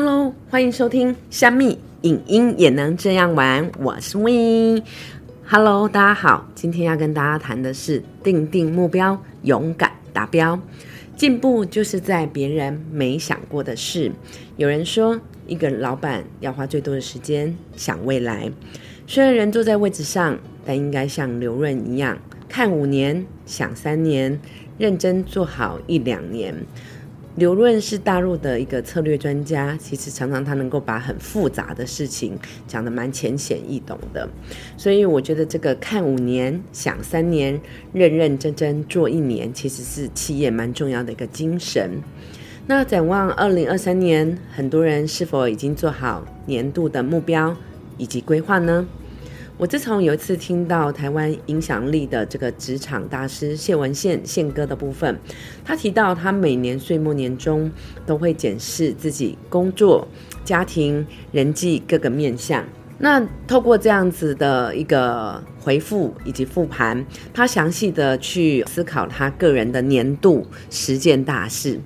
Hello，欢迎收听虾米影音也能这样玩，我是 Win。Hello，大家好，今天要跟大家谈的是定定目标，勇敢达标。进步就是在别人没想过的事。有人说，一个老板要花最多的时间想未来。虽然人坐在位置上，但应该像刘润一样，看五年，想三年，认真做好一两年。刘润是大陆的一个策略专家，其实常常他能够把很复杂的事情讲得蛮浅显易懂的，所以我觉得这个看五年想三年，认认真真做一年，其实是企业蛮重要的一个精神。那展望二零二三年，很多人是否已经做好年度的目标以及规划呢？我自从有一次听到台湾影响力的这个职场大师谢文宪宪哥的部分，他提到他每年岁末年终都会检视自己工作、家庭、人际各个面向。那透过这样子的一个回复以及复盘，他详细的去思考他个人的年度十件大事。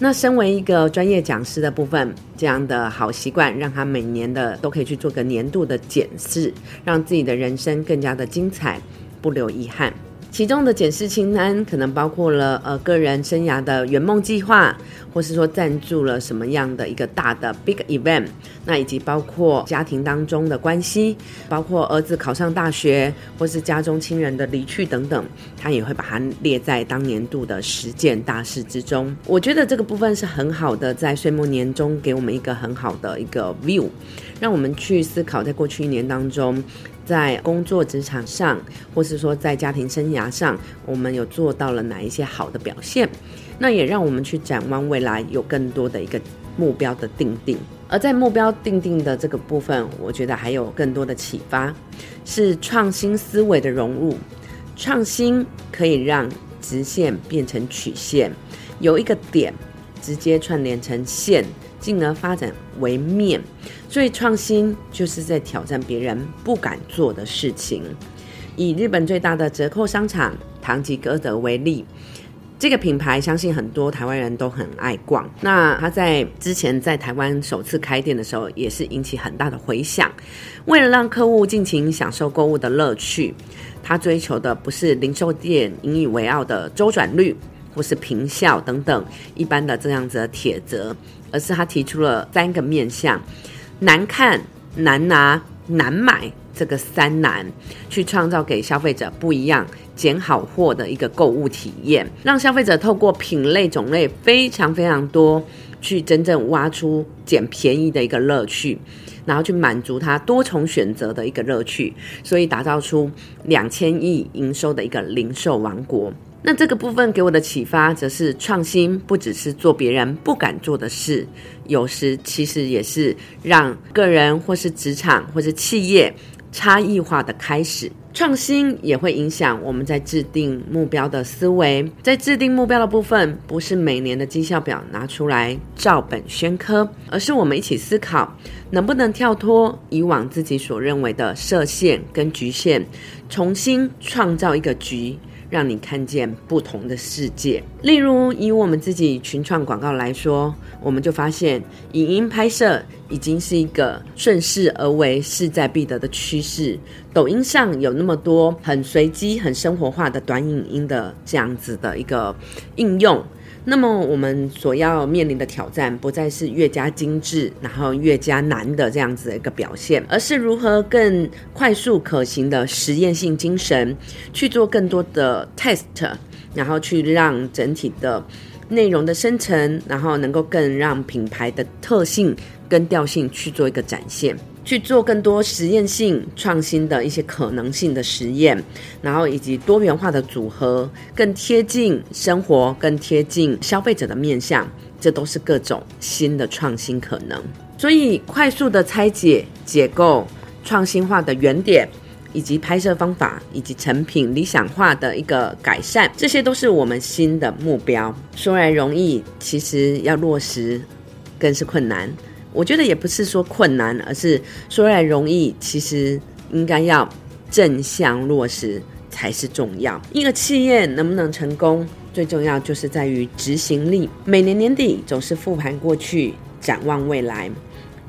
那身为一个专业讲师的部分，这样的好习惯，让他每年的都可以去做个年度的检视，让自己的人生更加的精彩，不留遗憾。其中的检视清单可能包括了呃个人生涯的圆梦计划，或是说赞助了什么样的一个大的 big event，那以及包括家庭当中的关系，包括儿子考上大学，或是家中亲人的离去等等，他也会把它列在当年度的十件大事之中。我觉得这个部分是很好的，在岁末年终给我们一个很好的一个 view，让我们去思考在过去一年当中。在工作职场上，或是说在家庭生涯上，我们有做到了哪一些好的表现？那也让我们去展望未来，有更多的一个目标的定定。而在目标定定的这个部分，我觉得还有更多的启发，是创新思维的融入。创新可以让直线变成曲线，有一个点直接串联成线。进而发展为面，所以创新就是在挑战别人不敢做的事情。以日本最大的折扣商场唐吉诃德为例，这个品牌相信很多台湾人都很爱逛。那他在之前在台湾首次开店的时候，也是引起很大的回响。为了让客户尽情享受购物的乐趣，他追求的不是零售店引以为傲的周转率。或是平效等等一般的这样子的铁则，而是他提出了三个面向：难看、难拿、难买这个三难，去创造给消费者不一样、捡好货的一个购物体验，让消费者透过品类种类非常非常多，去真正挖出捡便宜的一个乐趣，然后去满足他多重选择的一个乐趣，所以打造出两千亿营收的一个零售王国。那这个部分给我的启发，则是创新不只是做别人不敢做的事，有时其实也是让个人或是职场或是企业差异化的开始。创新也会影响我们在制定目标的思维。在制定目标的部分，不是每年的绩效表拿出来照本宣科，而是我们一起思考，能不能跳脱以往自己所认为的设限跟局限，重新创造一个局。让你看见不同的世界。例如，以我们自己群创广告来说，我们就发现，影音拍摄已经是一个顺势而为、势在必得的趋势。抖音上有那么多很随机、很生活化的短影音的这样子的一个应用。那么，我们所要面临的挑战，不再是越加精致，然后越加难的这样子的一个表现，而是如何更快速可行的实验性精神，去做更多的 test，然后去让整体的内容的生成，然后能够更让品牌的特性跟调性去做一个展现。去做更多实验性创新的一些可能性的实验，然后以及多元化的组合，更贴近生活，更贴近消费者的面向，这都是各种新的创新可能。所以，快速的拆解、解构、创新化的原点，以及拍摄方法，以及成品理想化的一个改善，这些都是我们新的目标。说来容易，其实要落实更是困难。我觉得也不是说困难，而是说来容易，其实应该要正向落实才是重要。一个企业能不能成功，最重要就是在于执行力。每年年底总是复盘过去，展望未来。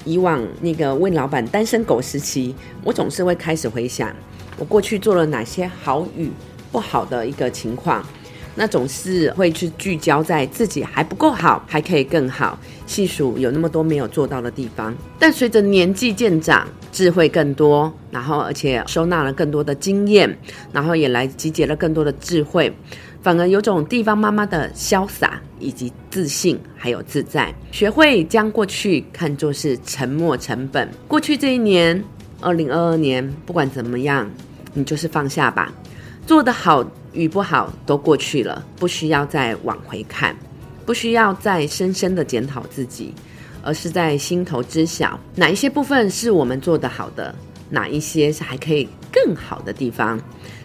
以往那个问老板单身狗时期，我总是会开始回想我过去做了哪些好与不好的一个情况，那总是会去聚焦在自己还不够好，还可以更好，细数有那么多没有做到的地方。但随着年纪渐长，智慧更多，然后而且收纳了更多的经验，然后也来集结了更多的智慧。反而有种地方妈妈的潇洒，以及自信，还有自在，学会将过去看作是沉没成本。过去这一年，二零二二年，不管怎么样，你就是放下吧。做得好与不好都过去了，不需要再往回看，不需要再深深的检讨自己，而是在心头知晓哪一些部分是我们做得好的，哪一些是还可以更好的地方，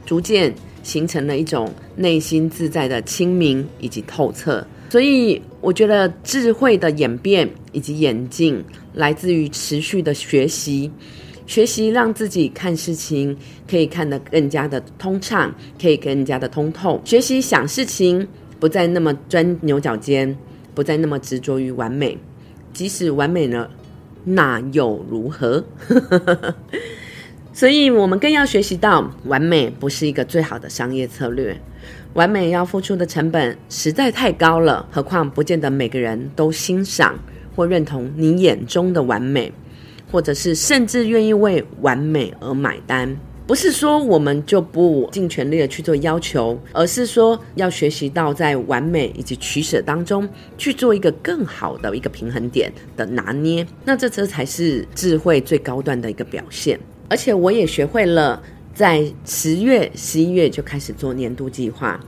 逐渐。形成了一种内心自在的清明以及透彻，所以我觉得智慧的演变以及演进来自于持续的学习，学习让自己看事情可以看得更加的通畅，可以更加的通透。学习想事情不再那么钻牛角尖，不再那么执着于完美，即使完美了，那又如何？所以，我们更要学习到，完美不是一个最好的商业策略。完美要付出的成本实在太高了，何况不见得每个人都欣赏或认同你眼中的完美，或者是甚至愿意为完美而买单。不是说我们就不尽全力的去做要求，而是说要学习到在完美以及取舍当中去做一个更好的一个平衡点的拿捏。那这这才是智慧最高端的一个表现。而且我也学会了，在十月、十一月就开始做年度计划，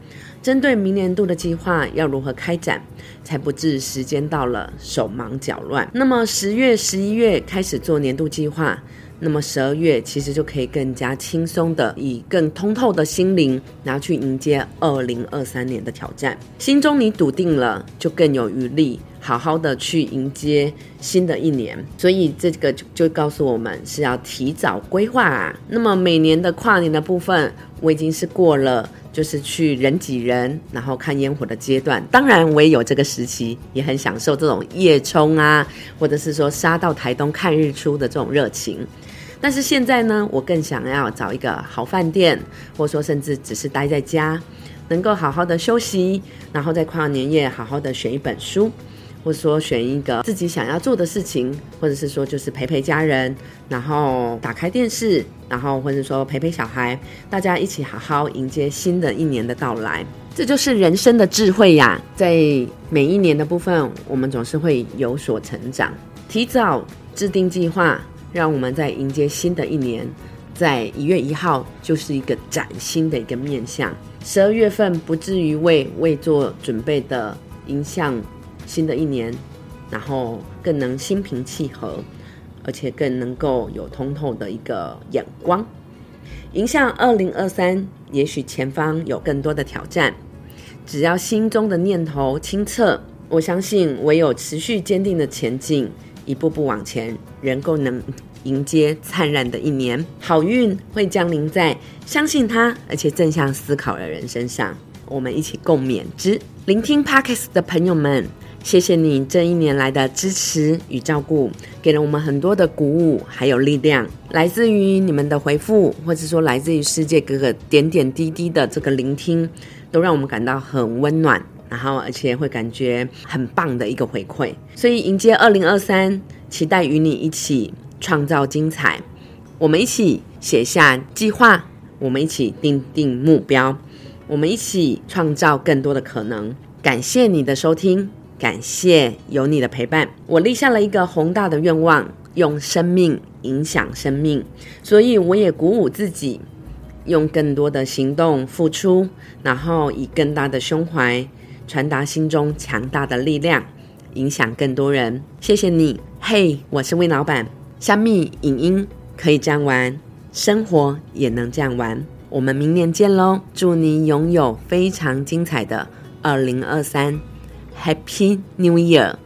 针对明年度的计划要如何开展，才不至时间到了手忙脚乱。那么十月、十一月开始做年度计划。那么十二月其实就可以更加轻松的，以更通透的心灵，然后去迎接二零二三年的挑战。心中你笃定了，就更有余力，好好的去迎接新的一年。所以这个就告诉我们是要提早规划啊。那么每年的跨年的部分，我已经是过了，就是去人挤人，然后看烟火的阶段。当然我也有这个时期，也很享受这种夜冲啊，或者是说杀到台东看日出的这种热情。但是现在呢，我更想要找一个好饭店，或者说甚至只是待在家，能够好好的休息，然后在跨年夜好好的选一本书，或者说选一个自己想要做的事情，或者是说就是陪陪家人，然后打开电视，然后或者说陪陪小孩，大家一起好好迎接新的一年的到来。这就是人生的智慧呀！在每一年的部分，我们总是会有所成长，提早制定计划。让我们在迎接新的一年，在一月一号就是一个崭新的一个面相。十二月份不至于为未做准备的迎向新的一年，然后更能心平气和，而且更能够有通透的一个眼光。迎向二零二三，也许前方有更多的挑战，只要心中的念头清澈，我相信唯有持续坚定的前进。一步步往前，仍够能迎接灿烂的一年，好运会降临在相信他而且正向思考的人身上。我们一起共勉之。聆听 Parkes 的朋友们，谢谢你这一年来的支持与照顾，给了我们很多的鼓舞还有力量。来自于你们的回复，或者说来自于世界各个点点滴滴的这个聆听，都让我们感到很温暖。然后，而且会感觉很棒的一个回馈，所以迎接二零二三，期待与你一起创造精彩。我们一起写下计划，我们一起定定目标，我们一起创造更多的可能。感谢你的收听，感谢有你的陪伴。我立下了一个宏大的愿望，用生命影响生命，所以我也鼓舞自己，用更多的行动付出，然后以更大的胸怀。传达心中强大的力量，影响更多人。谢谢你，嘿，我是魏老板。香蜜影音可以这样玩，生活也能这样玩。我们明年见喽！祝你拥有非常精彩的二零二三，Happy New Year！